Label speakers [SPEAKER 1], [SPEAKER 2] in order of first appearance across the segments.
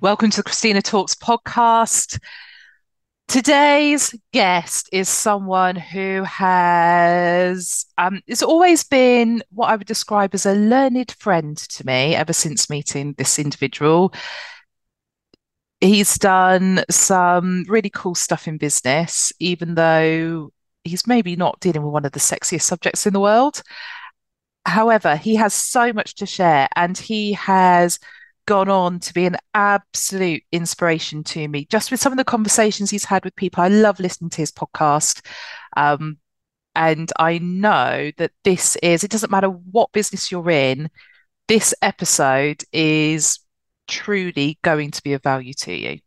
[SPEAKER 1] Welcome to the Christina Talks podcast. Today's guest is someone who has um, it's always been what I would describe as a learned friend to me ever since meeting this individual. He's done some really cool stuff in business, even though he's maybe not dealing with one of the sexiest subjects in the world. However, he has so much to share and he has gone on to be an absolute inspiration to me just with some of the conversations he's had with people. I love listening to his podcast. Um, and I know that this is, it doesn't matter what business you're in, this episode is truly going to be of value to you.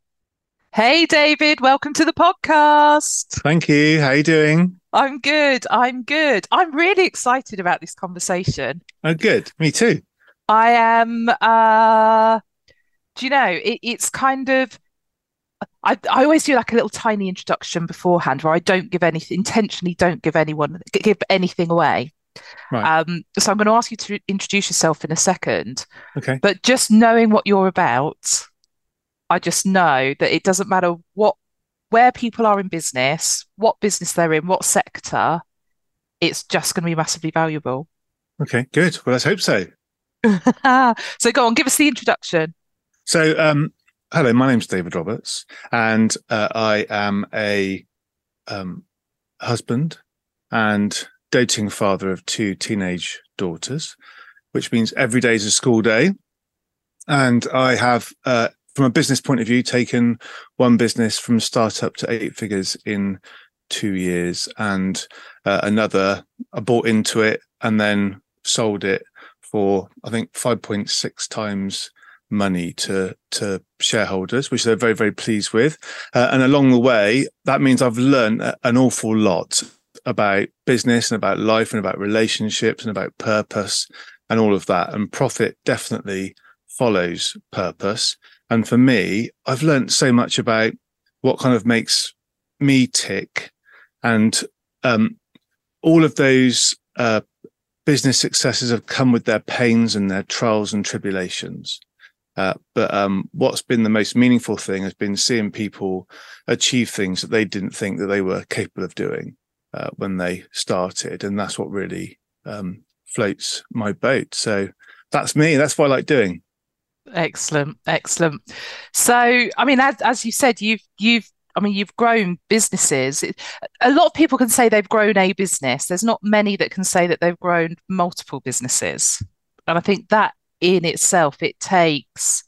[SPEAKER 1] Hey, David, welcome to the podcast.
[SPEAKER 2] Thank you. How are you doing?
[SPEAKER 1] I'm good. I'm good. I'm really excited about this conversation.
[SPEAKER 2] Oh, good. Me too.
[SPEAKER 1] I am. Uh, do you know? It, it's kind of. I, I always do like a little tiny introduction beforehand where I don't give anything intentionally don't give anyone give anything away. Right. Um, so I'm going to ask you to introduce yourself in a second.
[SPEAKER 2] Okay.
[SPEAKER 1] But just knowing what you're about, I just know that it doesn't matter what where people are in business, what business they're in, what sector, it's just going to be massively valuable.
[SPEAKER 2] Okay, good. Well, let's hope so.
[SPEAKER 1] So go on, give us the introduction.
[SPEAKER 2] So, um, hello, my name's David Roberts, and uh, I am a um, husband and doting father of two teenage daughters, which means every day is a school day. And I have, uh, from a business point of view, taken one business from startup to eight figures in two years, and uh, another I bought into it and then sold it for I think 5.6 times money to to shareholders, which they're very very pleased with. Uh, and along the way, that means I've learned an awful lot about business and about life and about relationships and about purpose and all of that. And profit definitely follows purpose. And for me, I've learned so much about what kind of makes me tick and um, all of those uh, business successes have come with their pains and their trials and tribulations. Uh, but um, what's been the most meaningful thing has been seeing people achieve things that they didn't think that they were capable of doing uh, when they started, and that's what really um, floats my boat. So that's me. That's what I like doing.
[SPEAKER 1] Excellent, excellent. So, I mean, as, as you said, you've you've I mean, you've grown businesses. A lot of people can say they've grown a business. There's not many that can say that they've grown multiple businesses. And I think that in itself, it takes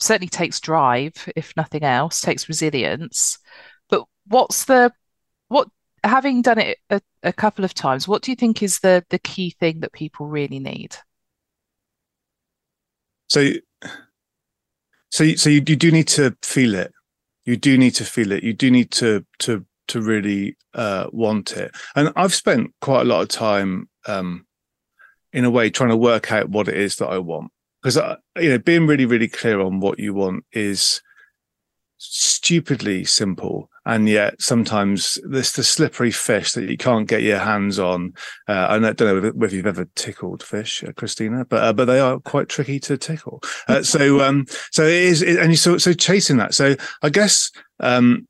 [SPEAKER 1] certainly takes drive, if nothing else, takes resilience. But what's the what having done it a, a couple of times, what do you think is the the key thing that people really need?
[SPEAKER 2] So so so you, you do need to feel it you do need to feel it. You do need to to to really uh, want it. And i've spent quite a lot of time um, in a way trying to work out what it is that i want. Because uh, you know being really really clear on what you want is stupidly simple and yet sometimes there's the slippery fish that you can't get your hands on. Uh, I don't know whether you've ever tickled fish, uh, Christina, but uh, but they are quite tricky to tickle. Uh, so um, so it is, it, and you so so chasing that. So I guess um,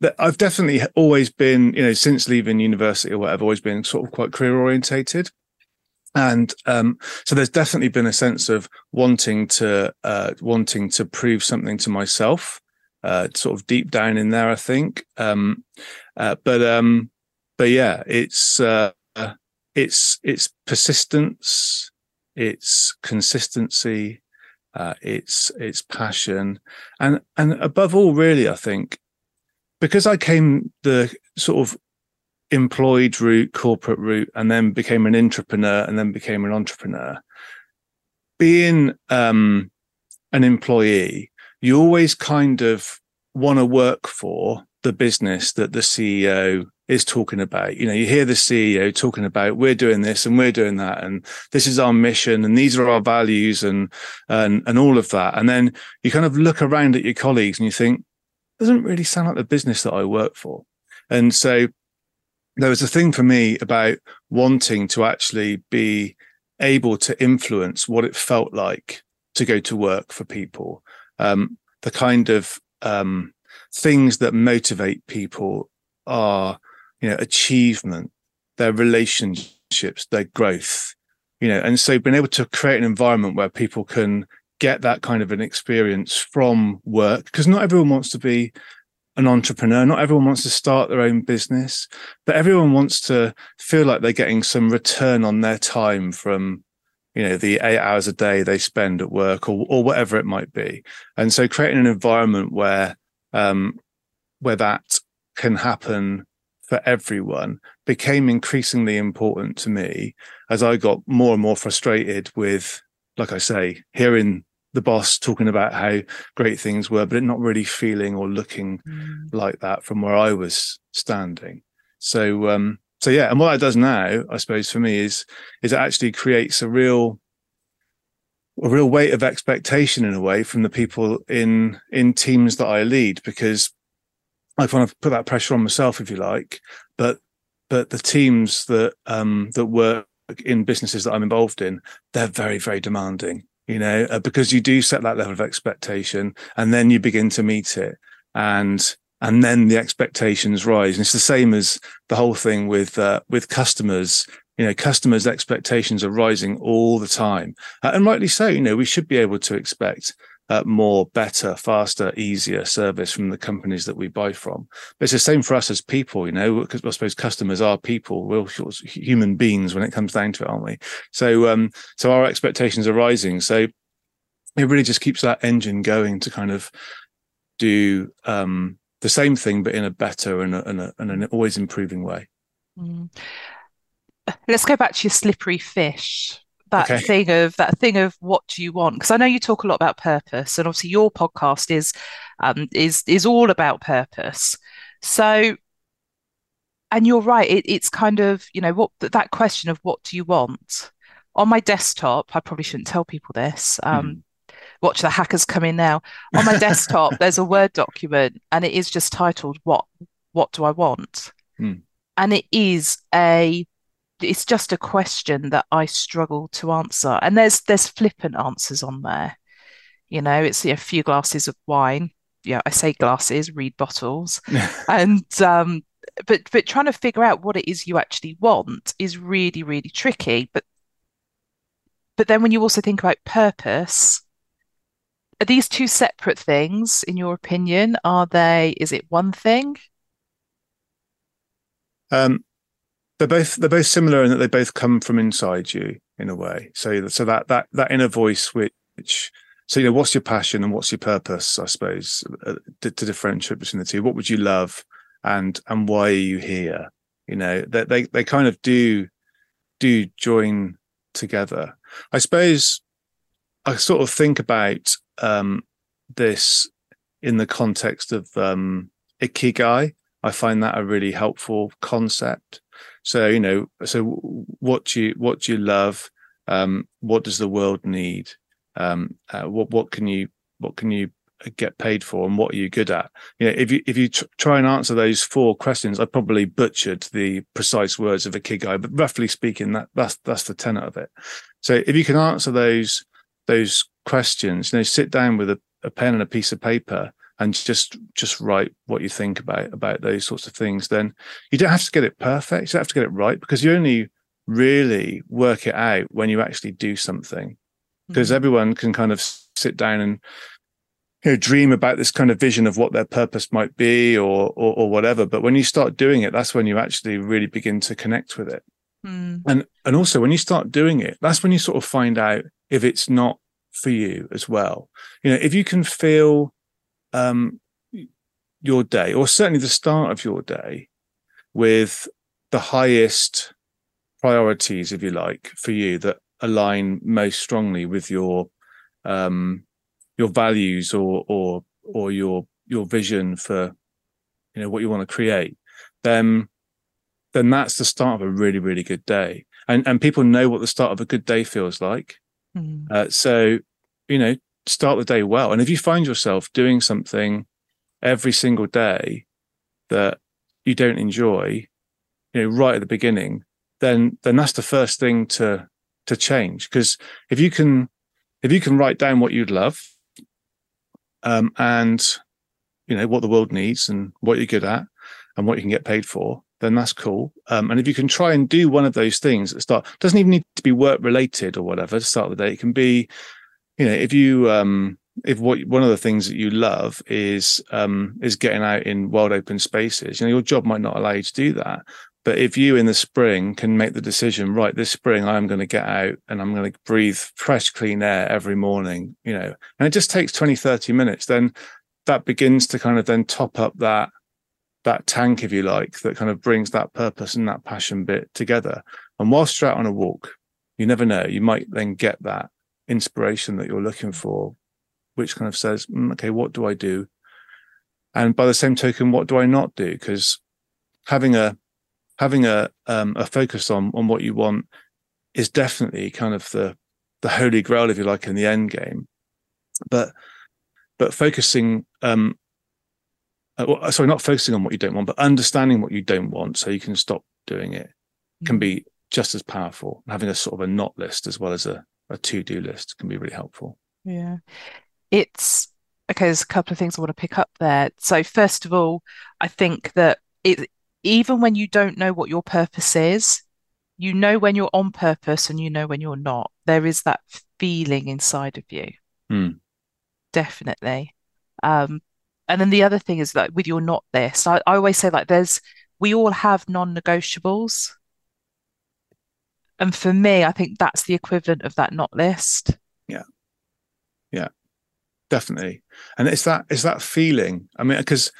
[SPEAKER 2] that I've definitely always been, you know, since leaving university or whatever, always been sort of quite career orientated. And um, so there's definitely been a sense of wanting to uh, wanting to prove something to myself uh, sort of deep down in there, I think. Um, uh, but um, but yeah, it's uh, it's it's persistence, it's consistency, uh, it's it's passion, and and above all, really, I think because I came the sort of employed route, corporate route, and then became an entrepreneur, and then became an entrepreneur. Being um, an employee you always kind of want to work for the business that the CEO is talking about. You know, you hear the CEO talking about we're doing this and we're doing that, and this is our mission, and these are our values, and and and all of that. And then you kind of look around at your colleagues and you think, doesn't really sound like the business that I work for. And so there was a thing for me about wanting to actually be able to influence what it felt like to go to work for people. Um, the kind of um, things that motivate people are, you know, achievement, their relationships, their growth, you know, and so being able to create an environment where people can get that kind of an experience from work, because not everyone wants to be an entrepreneur. Not everyone wants to start their own business, but everyone wants to feel like they're getting some return on their time from, you know, the eight hours a day they spend at work or, or whatever it might be. And so creating an environment where, um, where that can happen for everyone became increasingly important to me as I got more and more frustrated with, like I say, hearing the boss talking about how great things were, but not really feeling or looking mm. like that from where I was standing. So, um, so yeah, and what that does now, I suppose, for me is is it actually creates a real a real weight of expectation in a way from the people in in teams that I lead because I kind of put that pressure on myself, if you like, but but the teams that um, that work in businesses that I'm involved in, they're very very demanding you know, uh, because you do set that level of expectation and then you begin to meet it. And and then the expectations rise. And it's the same as the whole thing with uh, with customers. You know, customers' expectations are rising all the time, uh, and rightly so. You know, we should be able to expect uh, more, better, faster, easier service from the companies that we buy from. But it's the same for us as people, you know, because I suppose customers are people, we're human beings when it comes down to it, aren't we? So, um, so our expectations are rising. So it really just keeps that engine going to kind of do, um, the same thing, but in a better and, a, and, a, and an always improving way. Mm.
[SPEAKER 1] Let's go back to your slippery fish that okay. thing of that thing of what do you want because i know you talk a lot about purpose and obviously your podcast is um, is is all about purpose so and you're right it, it's kind of you know what that question of what do you want on my desktop i probably shouldn't tell people this um, mm. Watch the hackers come in now on my desktop there's a word document and it is just titled what what do i want mm. and it is a it's just a question that I struggle to answer. And there's there's flippant answers on there. You know, it's a few glasses of wine. Yeah, I say glasses, read bottles. and um, but but trying to figure out what it is you actually want is really, really tricky. But but then when you also think about purpose, are these two separate things in your opinion? Are they is it one thing?
[SPEAKER 2] Um they're both they're both similar in that they both come from inside you in a way. So so that that that inner voice which so you know what's your passion and what's your purpose I suppose uh, to, to, differentiate between the two. What would you love and and why are you here? You know that they, they they kind of do do join together. I suppose I sort of think about um, this in the context of um, ikigai. I find that a really helpful concept so you know, so what do you what do you love? Um, what does the world need? Um, uh, what what can you what can you get paid for, and what are you good at? You know, if you if you tr- try and answer those four questions, I probably butchered the precise words of a ikigai, but roughly speaking, that that's that's the tenet of it. So if you can answer those those questions, you know, sit down with a, a pen and a piece of paper and just just write what you think about about those sorts of things then you don't have to get it perfect. You don't have to get it right because you only really work it out when you actually do something. Because mm-hmm. everyone can kind of sit down and you know dream about this kind of vision of what their purpose might be or or, or whatever. But when you start doing it that's when you actually really begin to connect with it. Mm. and and also when you start doing it that's when you sort of find out if it's not for you as well you know if you can feel um, your day, or certainly the start of your day, with the highest priorities, if you like, for you that align most strongly with your um, your values or or or your your vision for you know what you want to create, then then that's the start of a really really good day. And and people know what the start of a good day feels like. Mm. Uh, so you know start the day well. And if you find yourself doing something every single day that you don't enjoy, you know, right at the beginning, then then that's the first thing to to change. Because if you can if you can write down what you'd love um, and you know what the world needs and what you're good at and what you can get paid for, then that's cool. Um, and if you can try and do one of those things at start, doesn't even need to be work related or whatever to start the day. It can be, you know, if you um, if what one of the things that you love is um, is getting out in wild open spaces, you know, your job might not allow you to do that. But if you in the spring can make the decision, right, this spring I'm going to get out and I'm going to breathe fresh, clean air every morning, you know, and it just takes 20, 30 minutes, then that begins to kind of then top up that that tank, if you like, that kind of brings that purpose and that passion bit together. And whilst you're out on a walk, you never know, you might then get that inspiration that you're looking for, which kind of says, mm, okay, what do I do? And by the same token, what do I not do? Because having a having a um, a focus on on what you want is definitely kind of the the holy grail, if you like, in the end game. But but focusing um, uh, sorry, not focusing on what you don't want, but understanding what you don't want so you can stop doing it can be mm. just as powerful. Having a sort of a not list as well as a, a to do list can be really helpful.
[SPEAKER 1] Yeah. It's okay. There's a couple of things I want to pick up there. So, first of all, I think that it, even when you don't know what your purpose is, you know when you're on purpose and you know when you're not. There is that feeling inside of you.
[SPEAKER 2] Mm.
[SPEAKER 1] Definitely. Um, and then the other thing is that with your not this, I, I always say like there's we all have non-negotiables. And for me, I think that's the equivalent of that not list.
[SPEAKER 2] Yeah. Yeah. Definitely. And it's that it's that feeling. I mean, because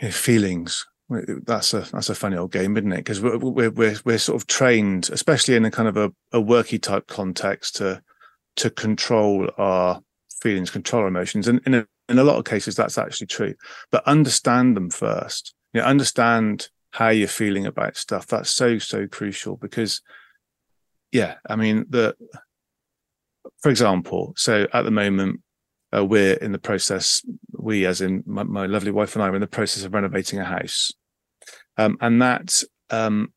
[SPEAKER 2] you know, feelings, that's a that's a funny old game, isn't it? Because we're, we're we're we're sort of trained, especially in a kind of a, a worky type context, to to control our feelings, control our emotions, and in a in a lot of cases that's actually true. But understand them first. You know understand how you're feeling about stuff. That's so so crucial because yeah i mean the for example so at the moment uh, we're in the process we as in my, my, lovely wife and i are in the process of renovating a house. Um, and that um,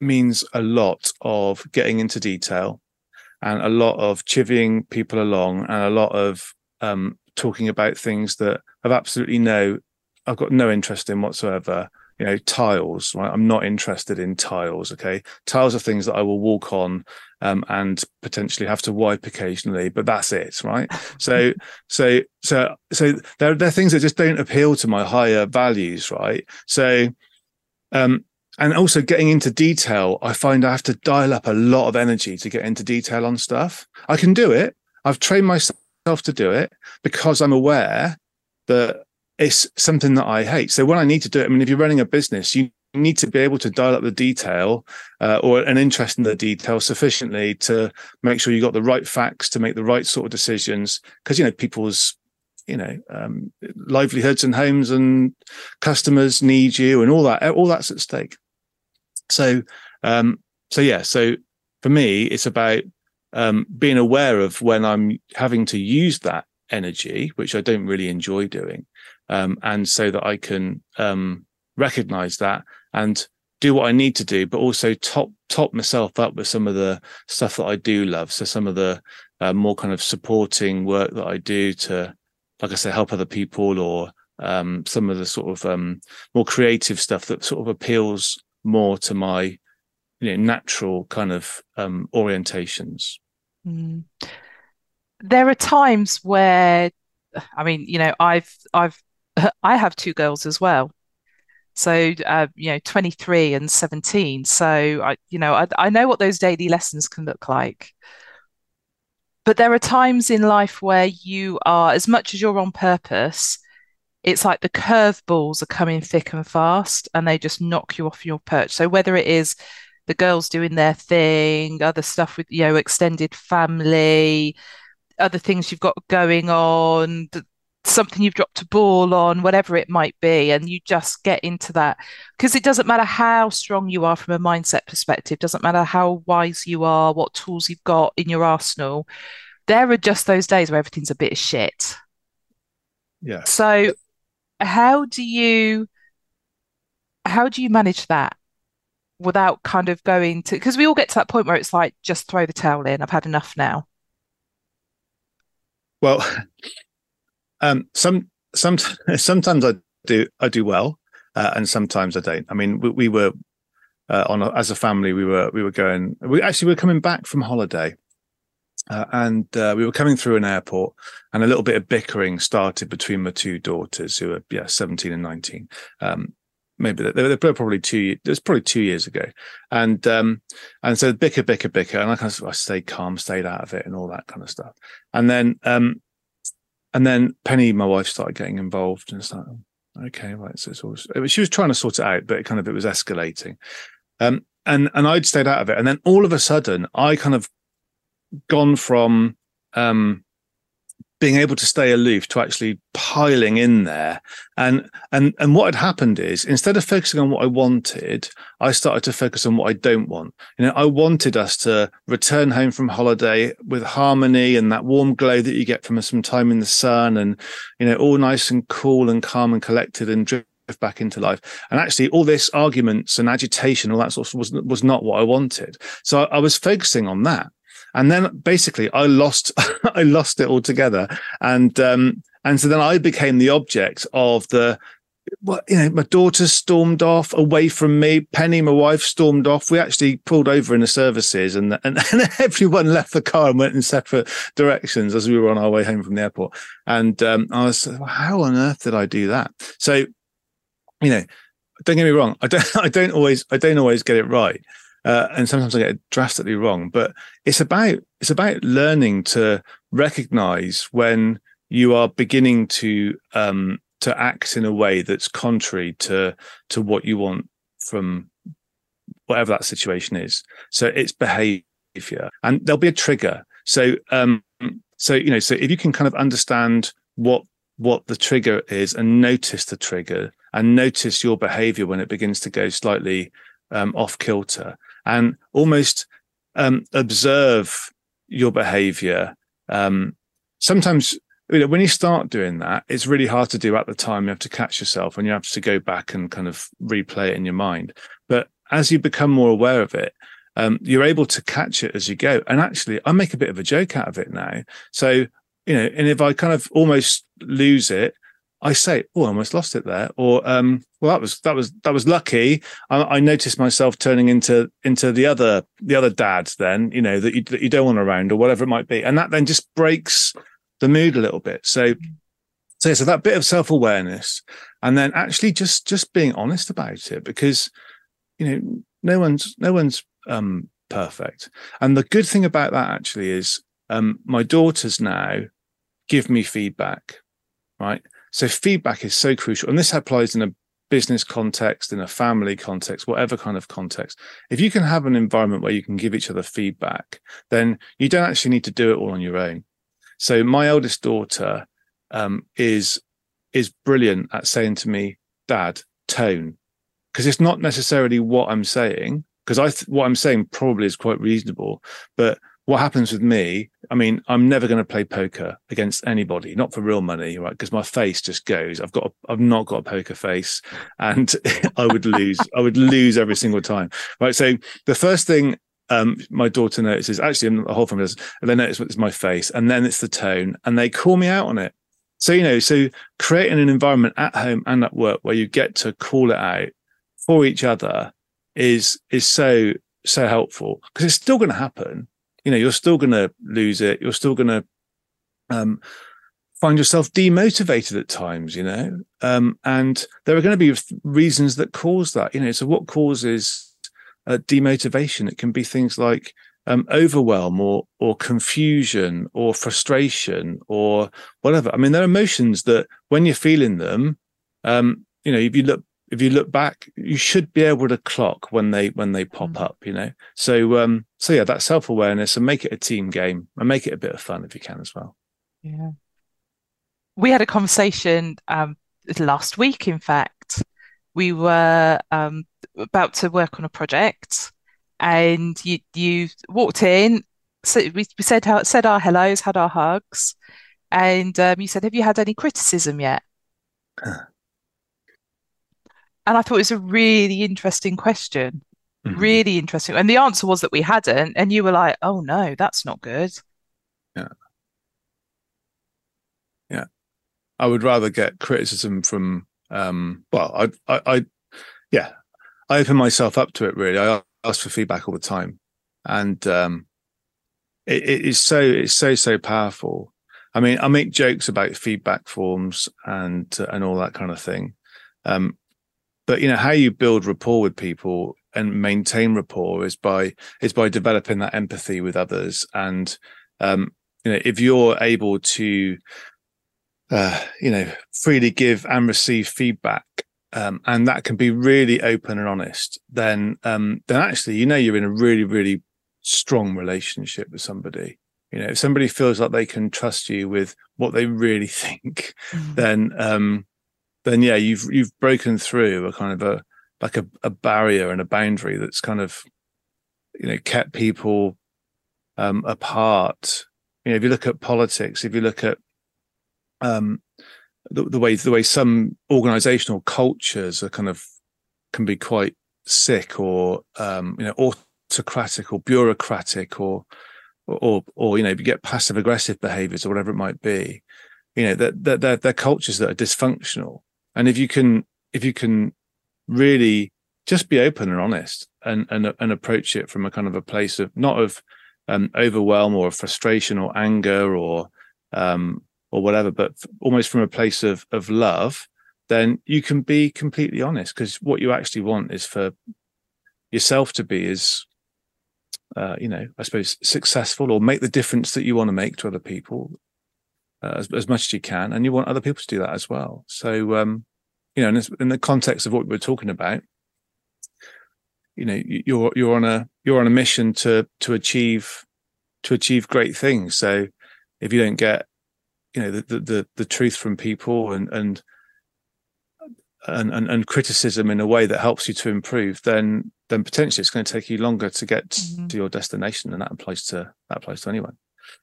[SPEAKER 2] means a lot of getting into detail and a lot of chivying people along and a lot of um, talking about things that I've absolutely no, I've got no interest in whatsoever. You know, tiles, right? I'm not interested in tiles. Okay. Tiles are things that I will walk on um, and potentially have to wipe occasionally, but that's it, right? So, so, so, so there, there are things that just don't appeal to my higher values, right? So, um, and also getting into detail, I find I have to dial up a lot of energy to get into detail on stuff. I can do it. I've trained myself to do it because I'm aware that it's something that I hate. So when I need to do it, I mean, if you're running a business, you need to be able to dial up the detail uh, or an interest in the detail sufficiently to make sure you got the right facts to make the right sort of decisions. Because you know, people's you know um, livelihoods and homes and customers need you, and all that. All that's at stake. So, um, so yeah. So for me, it's about um, being aware of when I'm having to use that energy, which I don't really enjoy doing, um, and so that I can um, recognize that and do what I need to do, but also top top myself up with some of the stuff that I do love. So some of the uh, more kind of supporting work that I do to, like I say, help other people, or um, some of the sort of um, more creative stuff that sort of appeals more to my you know natural kind of um, orientations.
[SPEAKER 1] Mm. There are times where, I mean, you know, I've I've I have two girls as well. So, uh, you know, 23 and 17. So, I, you know, I, I know what those daily lessons can look like. But there are times in life where you are, as much as you're on purpose, it's like the curveballs are coming thick and fast and they just knock you off your perch. So, whether it is the girls doing their thing, other stuff with, you know, extended family, other things you've got going on, something you've dropped a ball on, whatever it might be. And you just get into that because it doesn't matter how strong you are from a mindset perspective, doesn't matter how wise you are, what tools you've got in your arsenal. There are just those days where everything's a bit of shit.
[SPEAKER 2] Yeah.
[SPEAKER 1] So how do you how do you manage that? Without kind of going to because we all get to that point where it's like just throw the towel in i've had enough now
[SPEAKER 2] well Um, some some sometimes I do I do well, uh, and sometimes I don't. I mean, we, we were uh, on a, as a family. We were we were going. We actually we were coming back from holiday, uh, and uh, we were coming through an airport, and a little bit of bickering started between my two daughters, who are yeah seventeen and nineteen. Um, maybe they, they were probably two. It was probably two years ago, and um, and so bicker, bicker, bicker, and I kind of I stayed calm, stayed out of it, and all that kind of stuff. And then um, and then Penny, my wife, started getting involved, and it's like, okay, right. So it's she was trying to sort it out, but it kind of it was escalating. Um, and and I'd stayed out of it, and then all of a sudden, I kind of gone from um being able to stay aloof to actually piling in there. And and and what had happened is instead of focusing on what i wanted i started to focus on what i don't want. You know i wanted us to return home from holiday with harmony and that warm glow that you get from some time in the sun and you know all nice and cool and calm and collected and drift back into life. And actually all this arguments and agitation all that sort of was was not what i wanted. So I, I was focusing on that and then basically I lost I lost it altogether, and um, and so then I became the object of the well, you know, my daughter stormed off away from me. Penny, my wife, stormed off. We actually pulled over in the services, and, and, and everyone left the car and went in separate directions as we were on our way home from the airport. And um, I was, how on earth did I do that? So, you know, don't get me wrong. I don't, I don't always, I don't always get it right uh, and sometimes I get it drastically wrong. But it's about it's about learning to recognize when you are beginning to um, to act in a way that's contrary to to what you want from whatever that situation is. So it's behavior, and there'll be a trigger. So um, so you know, so if you can kind of understand what what the trigger is and notice the trigger and notice your behavior when it begins to go slightly um, off kilter and almost um, observe your behavior. Um, sometimes you know, when you start doing that, it's really hard to do at the time. You have to catch yourself and you have to go back and kind of replay it in your mind. But as you become more aware of it, um, you're able to catch it as you go. And actually, I make a bit of a joke out of it now. So, you know, and if I kind of almost lose it, I say, "Oh, I almost lost it there," or um, "Well, that was that was that was lucky." I, I, noticed myself turning into into the other the other dad. Then you know that you, that you don't want around, or whatever it might be, and that then just breaks the mood a little bit. So, so so that bit of self awareness, and then actually just just being honest about it, because you know no one's no one's um, perfect, and the good thing about that actually is um, my daughters now give me feedback, right? So feedback is so crucial. And this applies in a business context, in a family context, whatever kind of context. If you can have an environment where you can give each other feedback, then you don't actually need to do it all on your own. So my eldest daughter um, is is brilliant at saying to me, "Dad, tone," because it's not necessarily what I'm saying. Because I th- what I'm saying probably is quite reasonable, but what happens with me i mean i'm never going to play poker against anybody not for real money right? Because my face just goes i've got i've not got a poker face and i would lose i would lose every single time right? So the first thing um, my daughter notices actually the whole family does they notice it's my face and then it's the tone and they call me out on it. So you know so creating an environment at home and at work where you get to call it out for each other is is so so helpful because it's still going to happen you know you're still going to lose it. You're still going to um, find yourself demotivated at times you know? Um, and there are going to be reasons that cause that you know? So what causes uh, demotivation? It can be things like um, overwhelm or or confusion or frustration or whatever. I mean there are emotions that when you're feeling them um, you know if you look if you look back, you should be able to clock when they when they pop mm. up, you know. So um so yeah, that self awareness and make it a team game and make it a bit of fun if you can as well.
[SPEAKER 1] Yeah, we had a conversation um last week. In fact, we were um about to work on a project, and you you walked in. So we, we said how said our hellos, had our hugs, and um, you said, "Have you had any criticism yet?" And I thought it was a really interesting question. Mm-hmm. Really interesting. And the answer was that we hadn't. And you were like, oh no, that's not good.
[SPEAKER 2] Yeah. Yeah. I would rather get criticism from um, well, I, I, I, yeah, I open myself up to it. Really, I ask for feedback all the time, and um, it, it is so it's so so powerful. I mean, I make jokes about feedback forms and uh, and all that kind of thing, um, but you know how you build rapport with people and maintain rapport is by is by developing that empathy with others and um, you know if you're able to uh, you know, freely give and receive feedback, um, and that can be really open and honest, then um, then actually, you know, you're in a really, really strong relationship with somebody. You know, if somebody feels like they can trust you with what they really think, mm-hmm. then um, then yeah, you've you've broken through a kind of a like a, a barrier and a boundary that's kind of you know kept people um, apart. You know, if you look at politics, if you look at um, the, the way the way some organizational cultures are kind of can be quite sick or um, you know autocratic or bureaucratic or or or you know you get passive aggressive behaviors or whatever it might be you know that they're, they're, they're cultures that are dysfunctional and if you can if you can really just be open and honest and and and approach it from a kind of a place of not of um, overwhelm or frustration or anger or um, or whatever, but almost from a place of of love, then you can be completely honest because what you actually want is for yourself to be as uh, you know, I suppose successful or make the difference that you want to make to other people uh, as, as much as you can, and you want other people to do that as well. So, um, you know, in, this, in the context of what we are talking about, you know, you're you're on a you're on a mission to to achieve to achieve great things. So, if you don't get you know the, the the the, truth from people and and and, and, and criticism in a way that helps you to improve, then then potentially it's going to take you longer to get mm-hmm. to your destination, and that applies to that applies to anyone.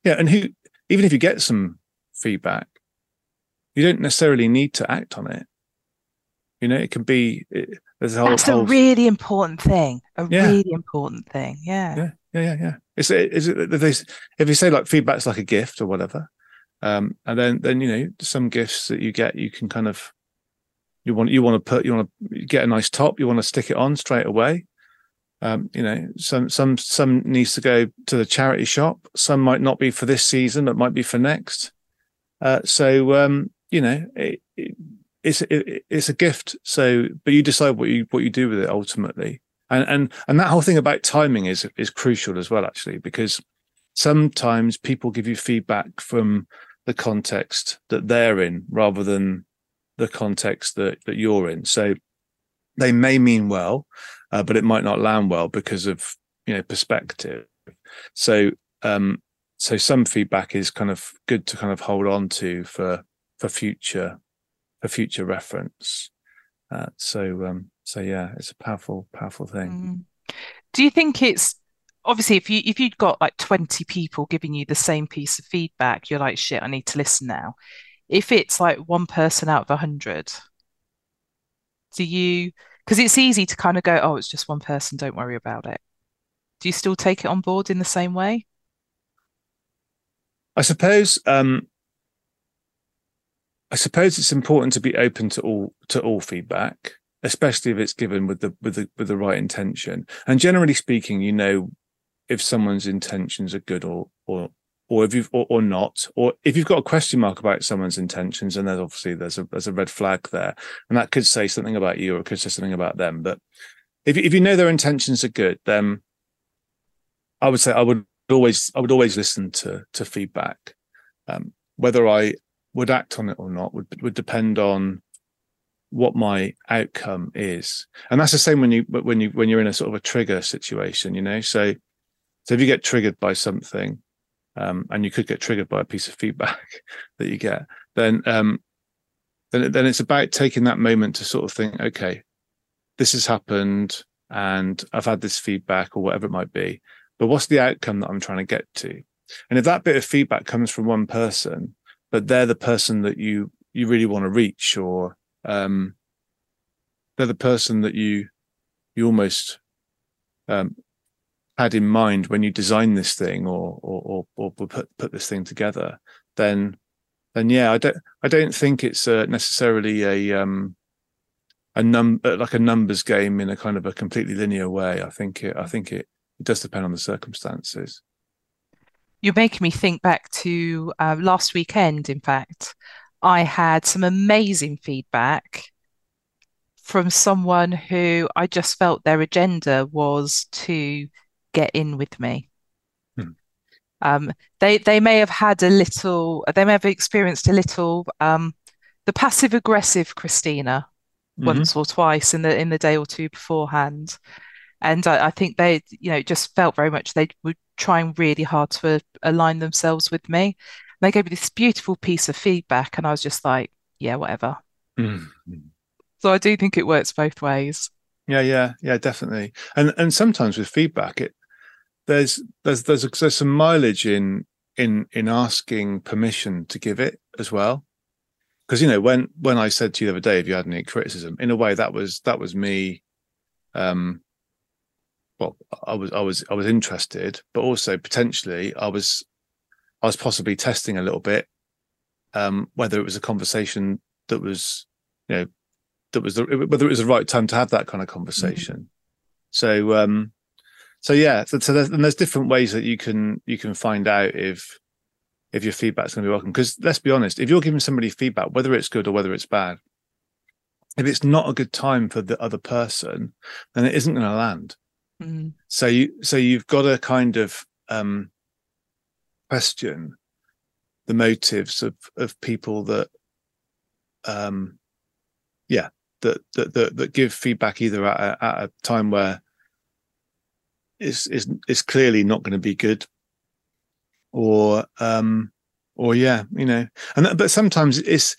[SPEAKER 2] Yeah, and who even if you get some feedback, you don't necessarily need to act on it. You know, it can be. It,
[SPEAKER 1] there's a whole. That's whole... a really important thing. A yeah. really important thing.
[SPEAKER 2] Yeah. Yeah. Yeah. Yeah. Yeah. Is it? Is it? If if you say like feedback's like a gift or whatever, um, and then then you know some gifts that you get you can kind of you want you want to put you want to get a nice top you want to stick it on straight away um, you know some some some needs to go to the charity shop some might not be for this season but might be for next uh, so um, you know it, it, it's it, it's a gift so but you decide what you what you do with it ultimately and and and that whole thing about timing is is crucial as well actually because sometimes people give you feedback from the context that they're in rather than the context that, that you're in. So they may mean well, uh, but it might not land well because of you know perspective. So um, so some feedback is kind of good to kind of hold on to for for future for future reference. Uh, so um, so yeah, it's a powerful powerful thing.
[SPEAKER 1] Mm. Do you think it's obviously if you if you'd got like 20 people giving you the same piece of feedback you're like shit i need to listen now if it's like one person out of a hundred do you because it's easy to kind of go oh it's just one person don't worry about it do you still take it on board in the same way
[SPEAKER 2] i suppose um i suppose it's important to be open to all to all feedback especially if it's given with the with the with the right intention and generally speaking you know if someone's intentions are good or or or if you've or, or, not, or if you've got a question mark about someone's intentions, and there's obviously there's a there's a red flag there, and that could say something about you or it could say something about them. But if if you know their intentions are good, then I would say I would always I would always listen to to feedback. Um, whether I would act on it or not would would depend on what my outcome is, and that's the same when you when you when you're in a sort of a trigger situation, you know. So so if you get triggered by something, um, and you could get triggered by a piece of feedback that you get, then um, then then it's about taking that moment to sort of think, okay, this has happened, and I've had this feedback or whatever it might be, but what's the outcome that I'm trying to get to? And if that bit of feedback comes from one person, but they're the person that you you really want to reach, or um, they're the person that you you almost um, had in mind when you design this thing or or or, or put put this thing together, then then yeah, I don't I don't think it's uh, necessarily a um a num uh, like a numbers game in a kind of a completely linear way. I think it I think it, it does depend on the circumstances.
[SPEAKER 1] You're making me think back to uh, last weekend. In fact, I had some amazing feedback from someone who I just felt their agenda was to get in with me. Hmm. Um, they they may have had a little, they may have experienced a little um, the passive aggressive Christina mm-hmm. once or twice in the in the day or two beforehand, and I, I, think they you know just felt very much they were trying really hard to align themselves with me. And they gave me this beautiful piece of feedback, and I was just like, yeah, whatever. Mm-hmm. So I do think it works both ways.
[SPEAKER 2] Yeah, yeah, yeah, definitely. And and sometimes with feedback, it there's there's there's, a, there's some mileage in in in asking permission to give it as well because you know when when i said to you the other day if you had any criticism in a way that was that was me um well i was i was i was interested but also potentially i was i was possibly testing a little bit um whether it was a conversation that was you know that was the, whether it was the right time to have that kind of conversation. Mm-hmm. so um so yeah so, so there's, and there's different ways that you can you can find out if if your feedback's going to be welcome. Because let's be honest if you're giving somebody feedback whether it's good or whether it's bad if it's not a good time for the other person then it isn't going to land mm-hmm. so you so you've got to kind of um question the motives of of people that um yeah that that that, that give feedback either at a, at a time where is is is clearly not going to be good or um or yeah you know and but sometimes it's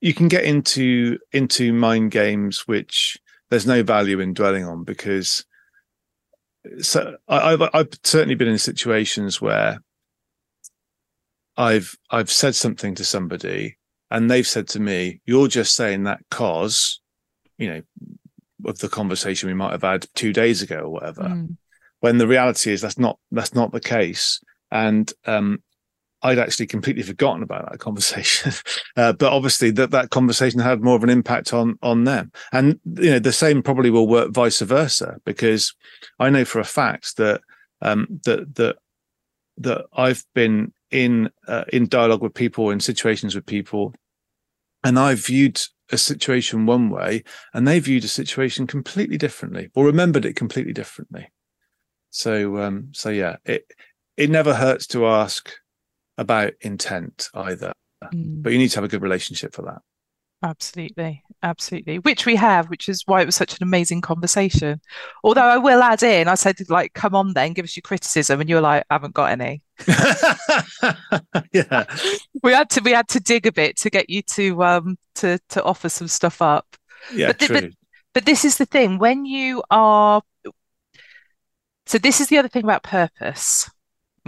[SPEAKER 2] you can get into into mind games which there's no value in dwelling on because so I, have I've certainly been in situations where I've I've said something to somebody and they've said to me, "You're just saying that cause, you know, of the conversation we might have had two days ago or whatever." Mm when the reality is that's not that's not the case and um, I'd actually completely forgotten about that conversation, uh, but obviously that that conversation had more of an impact on on them, and you know the same probably will work vice versa because I know for a fact that um, that that that I've been in uh, in dialogue with people in situations with people, and I've viewed a situation one way, and they viewed a situation completely differently or remembered it completely differently. So um, so yeah, it it never hurts to ask about intent either, mm. but you need to have a good relationship for that.
[SPEAKER 1] Absolutely, absolutely. Which we have, which is why it was such an amazing conversation. Although I will add in, I said like, "Come on, then, give us your criticism," and you were like, "I haven't got any."
[SPEAKER 2] yeah,
[SPEAKER 1] we had to we had to dig a bit to get you to um to to offer some stuff up.
[SPEAKER 2] Yeah,
[SPEAKER 1] but,
[SPEAKER 2] true.
[SPEAKER 1] but but this is the thing when you are so, this is the other thing about purpose.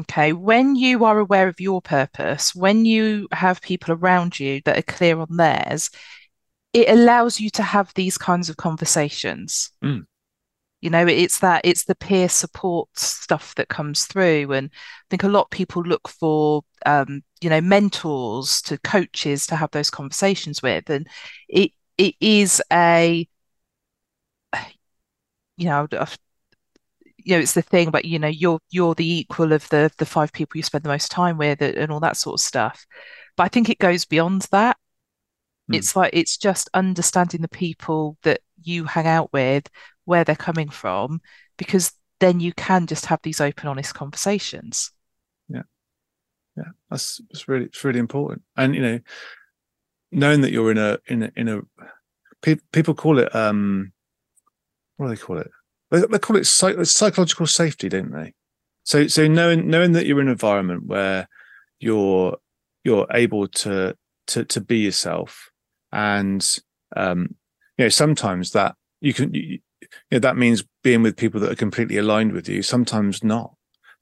[SPEAKER 1] Okay. When you are aware of your purpose, when you have people around you that are clear on theirs, it allows you to have these kinds of conversations. Mm. You know, it's that, it's the peer support stuff that comes through. And I think a lot of people look for, um, you know, mentors to coaches to have those conversations with. And it, it is a, you know, you know it's the thing but you know you're you're the equal of the the five people you spend the most time with and all that sort of stuff. But i think it goes beyond that. Mm. it's like it's just understanding the people that you hang out with where they're coming from because then you can just have these open honest conversations.
[SPEAKER 2] Yeah. Yeah that's that's really it's really important. And you know knowing that you're in a in a in a people call it um what do they call it they, they call it psych, psychological safety, don't they? So so knowing knowing that you're in an environment where you're you're able to to to be yourself, and um, you know sometimes that you can you, you know, that means being with people that are completely aligned with you. Sometimes not,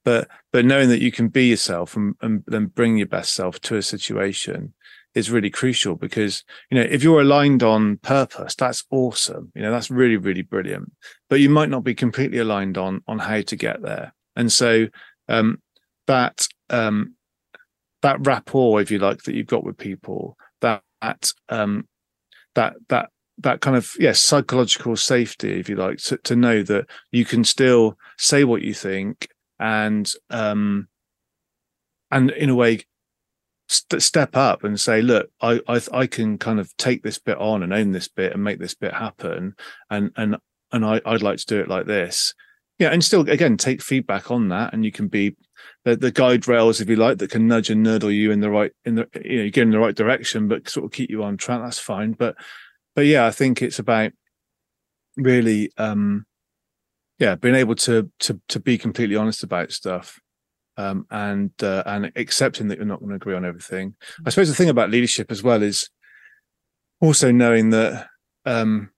[SPEAKER 2] but but knowing that you can be yourself and and then bring your best self to a situation is really crucial because you know if you're aligned on purpose that's awesome. You know that's really really brilliant. But you might not be completely aligned on on how to get there. And so um that um that rapport, if you like, that you've got with people, that um, that that that kind of yes psychological safety, if you like, to, to know that you can still say what you think and um, and in a way st- step up and say, look, I, I I can kind of take this bit on and own this bit and make this bit happen, and and and I, I'd like to do it like this. Yeah, and still again take feedback on that, and you can be the, the guide rails, if you like, that can nudge and nurdle you in the right in the you know get in the right direction, but sort of keep you on track. That's fine. But but yeah, I think it's about really um yeah being able to to to be completely honest about stuff um and uh, and accepting that you're not going to agree on everything. I suppose the thing about leadership as well is also knowing that um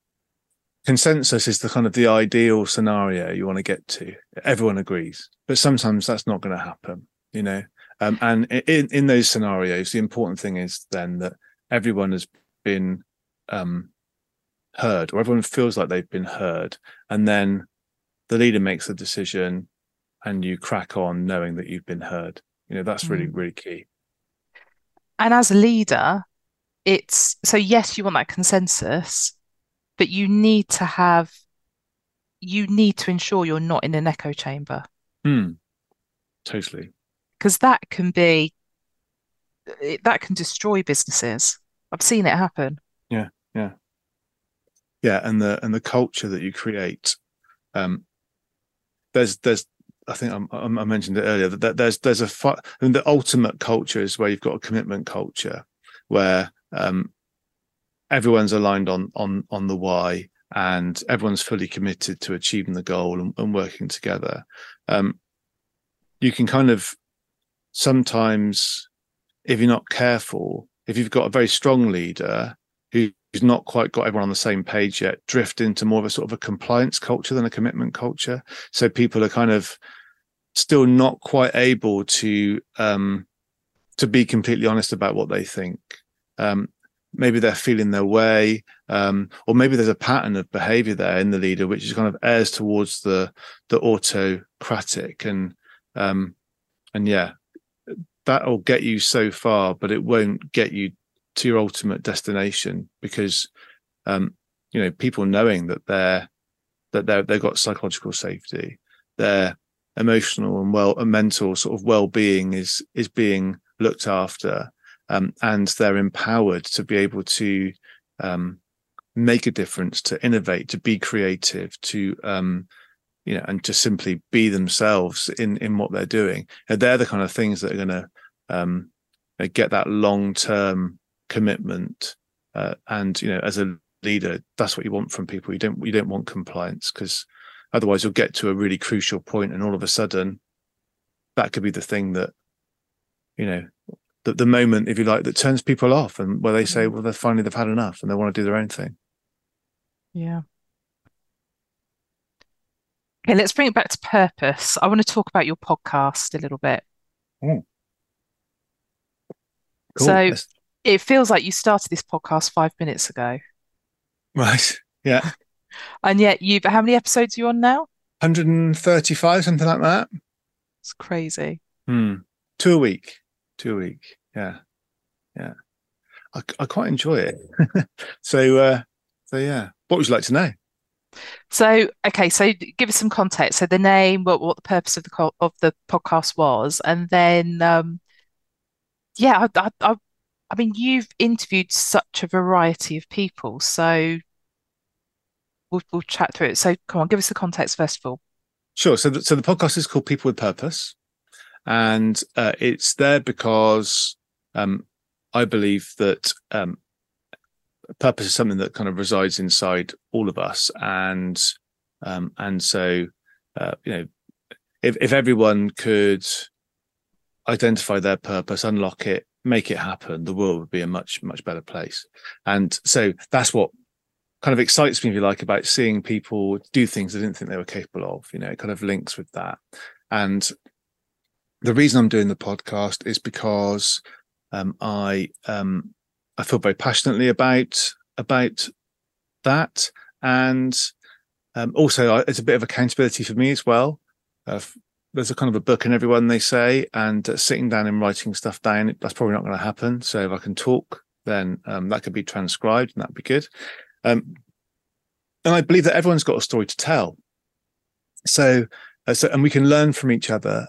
[SPEAKER 2] consensus is the kind of the ideal scenario you want to get to. Everyone agrees but sometimes that's not going to happen you know? Um, and in in those scenarios the important thing is then that everyone has been um, heard or everyone feels like they've been heard and then the leader makes a decision and you crack on knowing that you've been heard. You know that's really mm. really key.
[SPEAKER 1] And as a leader it's so yes you want that consensus but you need to have you need to ensure you're not in an echo chamber.
[SPEAKER 2] Mm, totally.
[SPEAKER 1] Because that can be that can destroy businesses. I've seen it happen.
[SPEAKER 2] Yeah yeah. Yeah and the and the culture that you create um there's there's I think I, I mentioned it earlier that there's there's a I mean, the ultimate culture is where you've got a commitment culture where um, everyone's aligned on on on the why and everyone's fully committed to achieving the goal and, and working together. Um, you can kind of sometimes if you're not careful if you've got a very strong leader who's not quite got everyone on the same page yet drift into more of a sort of a compliance culture than a commitment culture. So people are kind of still not quite able to um to be completely honest about what they think. Um maybe they're feeling their way um, or maybe there's a pattern of behavior there in the leader which is kind of airs towards the the autocratic and um, and yeah that'll get you so far but it won't get you to your ultimate destination because um, you know people knowing that they're that they're they've got psychological safety their emotional and well and mental sort of well-being is is being looked after um, and they're empowered to be able to um, make a difference, to innovate, to be creative, to um, you know, and to simply be themselves in in what they're doing. And they're the kind of things that are going to um, get that long term commitment. Uh, and you know, as a leader, that's what you want from people. You don't you don't want compliance because otherwise you'll get to a really crucial point, and all of a sudden, that could be the thing that you know the, the moment, if you like, that turns people off and where they say, mm-hmm. well, they're finally they've had enough and they want to do their own thing.
[SPEAKER 1] Yeah. Okay, let's bring it back to purpose. I want to talk about your podcast a little bit.
[SPEAKER 2] Mm.
[SPEAKER 1] Cool. So. It feels like you started this podcast five minutes ago.
[SPEAKER 2] Right. Yeah.
[SPEAKER 1] and yet you've how many episodes are you on now?
[SPEAKER 2] 135, something like that.
[SPEAKER 1] It's crazy.
[SPEAKER 2] Hmm. Two a week two a week. Yeah, yeah. I, I quite enjoy it. so, uh, so yeah. What would you like to know?
[SPEAKER 1] So, okay, so give us some context. So, the name, what what the purpose of the of the podcast was, and then, um, yeah, I, I, I mean, you've interviewed such a variety of people, so we'll we'll chat through it. So, come on, give us the context first of all.
[SPEAKER 2] Sure. So, the, so the podcast is called People with Purpose and uh, it's there because um, I believe that um, purpose is something that kind of resides inside all of us, and um, and so uh, you know, if if everyone could identify their purpose, unlock it, make it happen, the world would be a much much better place. And so that's what kind of excites me, if you like, about seeing people do things they didn't think they were capable of. You know, it kind of links with that. And the reason I'm doing the podcast is because um, I um, I feel very passionately about about that, and um, also it's a bit of accountability for me as well. There's a kind of a book in everyone they say, and uh, sitting down and writing stuff down that's probably not going to happen. So if I can talk, then um, that could be transcribed, and that'd be good. Um, and I believe that everyone's got a story to tell. So, uh, so and we can learn from each other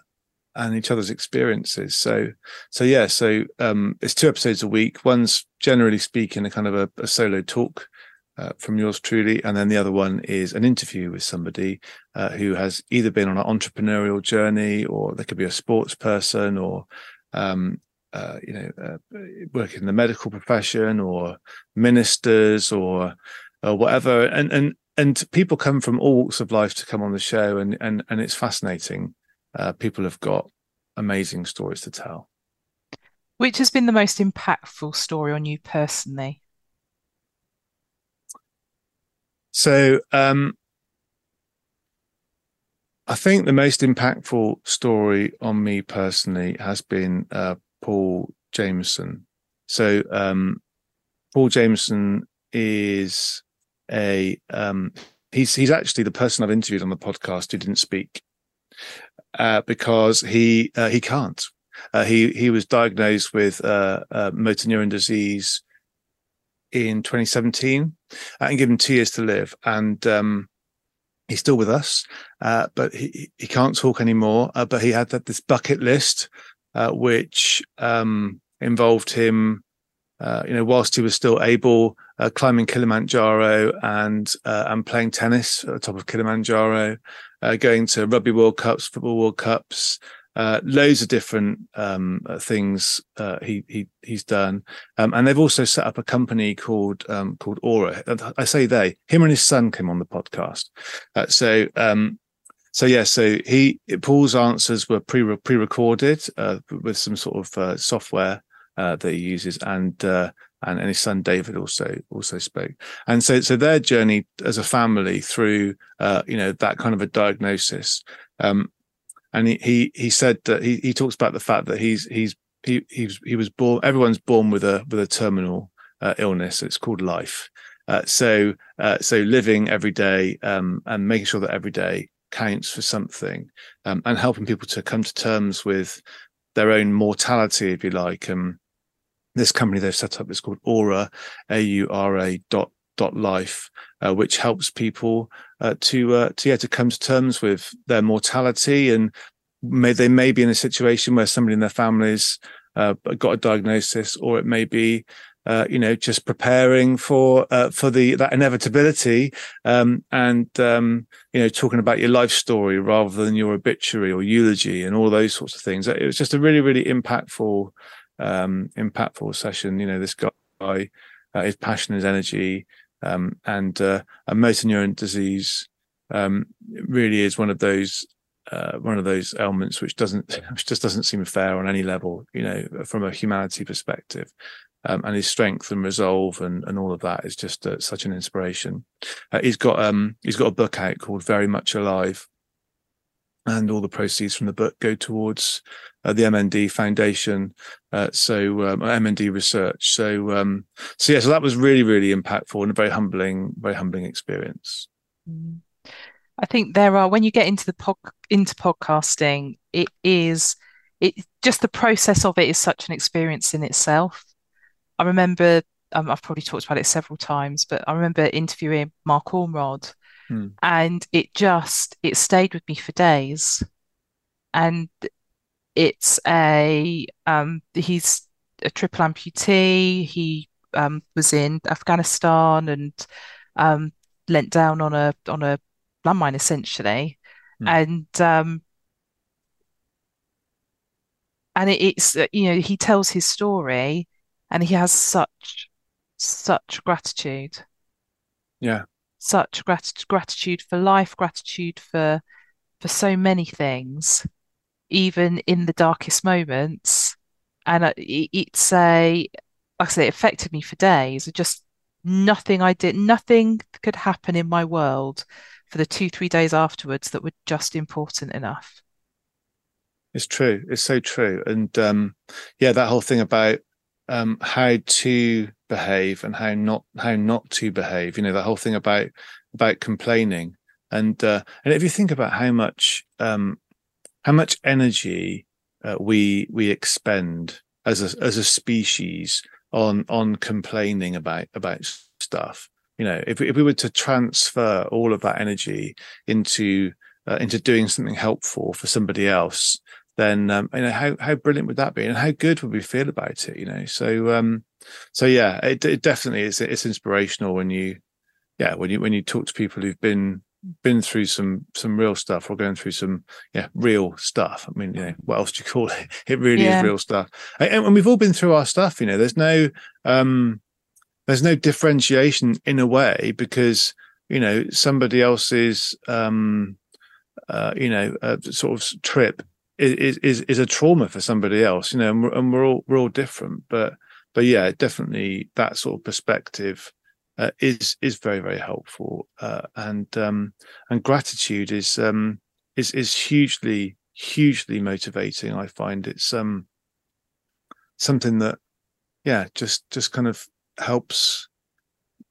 [SPEAKER 2] and each other's experiences. So, so yeah, so um, it's two episodes a week. One's generally speaking a kind of a, a solo talk uh, from yours truly, and then the other one is an interview with somebody uh, who has either been on an entrepreneurial journey, or they could be a sports person, or um, uh, you know, uh, working in the medical profession, or ministers, or or whatever. And and and people come from all walks of life to come on the show, and and and it's fascinating. Uh, people have got amazing stories to tell.
[SPEAKER 1] Which has been the most impactful story on you personally?
[SPEAKER 2] So um, I think the most impactful story on me personally has been uh, Paul Jameson. So um, Paul Jameson is a um, he's he's actually the person I've interviewed on the podcast who didn't speak uh, because he uh, he can't. Uh, he he was diagnosed with uh, uh, motor neuron disease in 2017 uh, give him two years to live. And um, he's still with us, uh, but he, he can't talk anymore. Uh, but he had that, this bucket list, uh, which um, involved him, uh, you know, whilst he was still able, uh, climbing Kilimanjaro and and playing tennis at the top of Kilimanjaro, going to Rugby World Cups, Football World Cups, uh, loads of different um, uh, things uh, he he he's done, um, and they've also set up a company called um, called Aura. I say they, him and his son came on the podcast. Uh, so um, so yeah, so he Paul's answers were pre pre recorded uh, with some sort of uh, software that he uses, and and, and his son David also also spoke. And so so their journey as a family through uh, you know that kind of a diagnosis um, and he he, he said that he, he talks about the fact that he's he's he he was, he was born everyone's born with a with a terminal uh, illness. It's called life. Uh, so uh, so living every day um, and making sure that every day counts for something um, and helping people to come to terms with their own mortality if you like. Um this company they've set up is called aura a-u-r-a dot dot life uh, which helps people uh, to uh, to yeah to come to terms with their mortality. And may they may be in a situation where somebody in their families uh, got a diagnosis or it may be uh, you know just preparing for uh, for the that inevitability um, and um, you know talking about your life story rather than your obituary or eulogy and all those sorts of things. It was just a really really impactful um, impactful session. You know this guy uh, his passion his energy um, and uh, a motor neuron disease um, really is one of those uh, one of those elements which doesn't which just doesn't seem fair on any level, you know, from a humanity perspective. Um, and his strength and resolve and, and all of that is just uh, such an inspiration. Uh, he's got um he's got a book out called Very Much Alive, and all the proceeds from the book go towards uh, the MND Foundation, uh, so um, MND research. So, um, so yeah, so that was really, really impactful and a very humbling, very humbling experience.
[SPEAKER 1] Mm. I think there are when you get into the pod, into podcasting, it is it just the process of it is such an experience in itself. I remember um, I've probably talked about it several times, but I remember interviewing Mark Ormrod Hmm. And it just it stayed with me for days. And it's a um he's a triple amputee. He um was in Afghanistan and um lent down on a on a landmine essentially. Hmm. And um and it, it's you know he tells his story and he has such such gratitude
[SPEAKER 2] yeah
[SPEAKER 1] such grat- gratitude for life, gratitude for for so many things, even in the darkest moments. And it, it's a, like I say, it affected me for days. Just nothing I did, nothing could happen in my world for the two, three days afterwards that were just important enough.
[SPEAKER 2] It's true. It's so true. And um, yeah, that whole thing about um, how to behave and how not how not to behave. You know, the whole thing about about complaining and uh, and if you think about how much um, how much energy uh, we we expend as a as a species on on complaining about about stuff. You know, if if we were to transfer all of that energy into uh, into doing something helpful for somebody else, then um, you know how how brilliant would that be, and how good would we feel about it? You know, so um, so yeah, it, it definitely is. It's inspirational when you, yeah, when you when you talk to people who've been been through some some real stuff or going through some yeah real stuff. I mean, you know, what else do you call it? It really yeah. is real stuff, and, and we've all been through our stuff. You know, there's no um, there's no differentiation in a way because you know somebody else's um, uh, you know uh, sort of trip is is is a trauma for somebody else. You know, and we're, and we're all we're all different, but but yeah, definitely that sort of perspective uh, is is very very helpful, uh, and um, and gratitude is um, is is hugely hugely motivating. I find it's um something that yeah just just kind of helps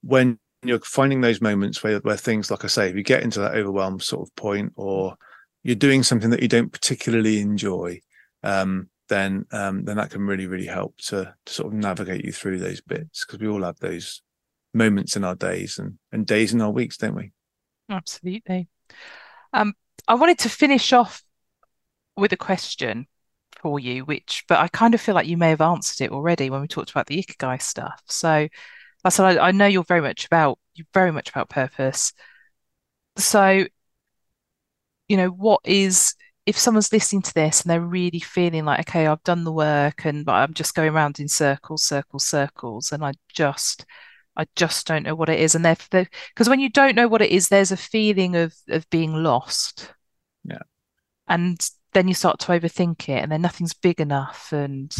[SPEAKER 2] when you're finding those moments where where things like I say, if you get into that overwhelmed sort of point, or you're doing something that you don't particularly enjoy, um, then um, then that can really really help to, to sort of navigate you through those bits because we all have those moments in our days and and days in our weeks, don't we?
[SPEAKER 1] Absolutely. Um, I wanted to finish off with a question for you, which but I kind of feel like you may have answered it already when we talked about the ikigai stuff. So, I said I, I know you're very much about you're very much about purpose. So, you know, what is if someone's listening to this and they're really feeling like, okay, I've done the work and but I'm just going around in circles, circles, circles, and I just I just don't know what it is. And they're because when you don't know what it is, there's a feeling of of being lost.
[SPEAKER 2] Yeah.
[SPEAKER 1] And then you start to overthink it and then nothing's big enough and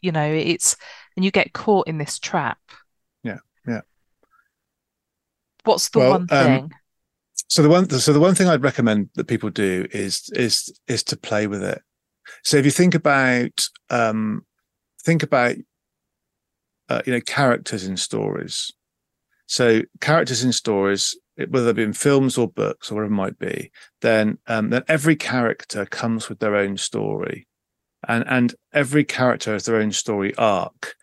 [SPEAKER 1] you know, it's and you get caught in this trap.
[SPEAKER 2] Yeah. Yeah.
[SPEAKER 1] What's the well, one um, thing? Um,
[SPEAKER 2] so the one so the one thing I'd recommend that people do is is is to play with it. So if you think about um think about uh, you know characters in stories. So characters in stories, whether they be in films or books or whatever it might be, then um, then every character comes with their own story, and and every character has their own story arc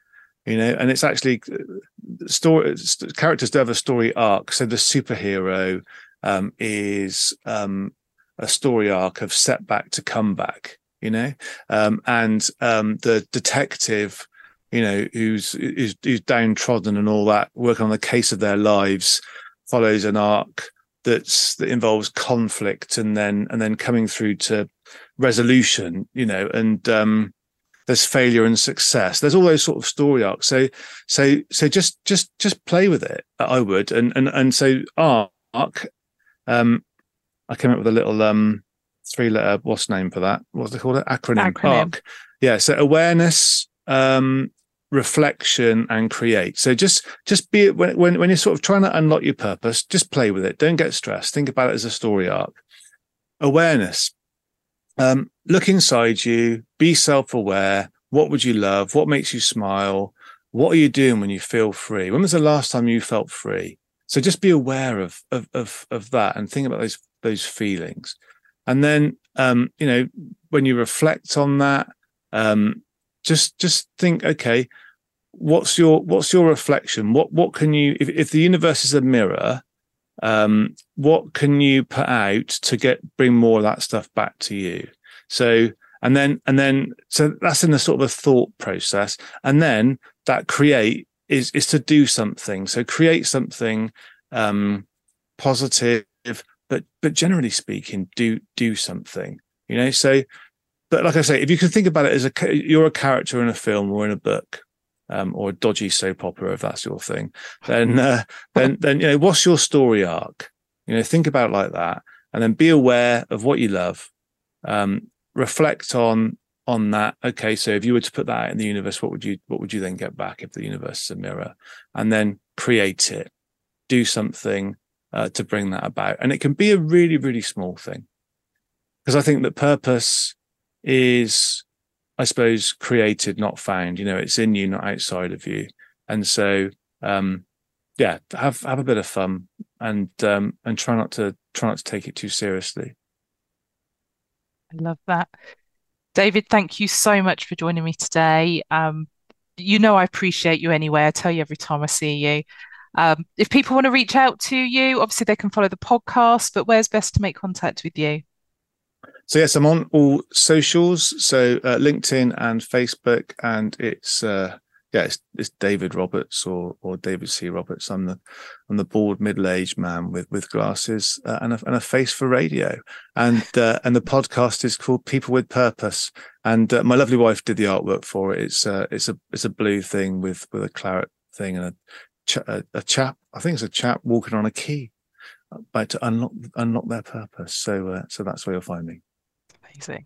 [SPEAKER 2] you know and it's actually uh, story characters do have a story arc so the superhero um, is um, a story arc of setback to comeback, you know, um, and um, the detective, you know, who's, who's who's downtrodden and all that, working on the case of their lives, follows an arc that's that involves conflict and then and then coming through to resolution, you know, and um, there's failure and success. There's all those sort of story arcs. So so so just just just play with it. I would and and and so arc um, I came up with a little um, three letter what's name for that? What's they call it? Acronym.
[SPEAKER 1] Acronym. ARC.
[SPEAKER 2] Yeah. So awareness, um, reflection, and create. So just just be when when when you're sort of trying to unlock your purpose, just play with it. Don't get stressed. Think about it as a story arc. Awareness. Um, look inside you. Be self aware. What would you love? What makes you smile? What are you doing when you feel free? When was the last time you felt free? So just be aware of of of, of that and think about those those feelings. And then um, you know, when you reflect on that, um, just just think, okay, what's your what's your reflection? What what can you if, if the universe is a mirror, um, what can you put out to get bring more of that stuff back to you? So and then and then so that's in a sort of a thought process. And then that create is is to do something. So create something um, positive, but but generally speaking, do do something. You know, so but like I say, if you can think about it as a you're a character in a film or in a book, um, or a dodgy soap opera, if that's your thing, then uh, then then you know what's your story arc? You know, think about it like that, and then be aware of what you love. Um, reflect on on that okay so if you were to put that out in the universe what would you what would you then get back if the universe is a mirror? And then create it. Do something uh, to bring that about. And it can be a really really small thing. Because i think that purpose is i suppose created not found. You know it's in you not outside of you. And so um yeah have have a bit of fun and um and try not to try not to take it too seriously.
[SPEAKER 1] I love that. David, thank you so much for joining me today. Um, you know I appreciate you anyway. I tell you every time I see you. Um, if people want to reach out to you, obviously they can follow the podcast, but where's best to make contact with you?
[SPEAKER 2] So yes, I'm on all socials, so uh, LinkedIn and Facebook, and it's uh, yeah, it's, it's, David Roberts or or David C. Roberts. I'm the I'm the bald middle aged man with with glasses uh, and a and a face for radio. And uh, and the podcast is called People with Purpose. And uh, my lovely wife did the artwork for it. It's uh, it's a it's a blue thing with with a claret thing and a a, a chap. I think it's a chap walking on a key, uh, but to unlock unlock their purpose. So uh, so that's where you'll find me.
[SPEAKER 1] Amazing.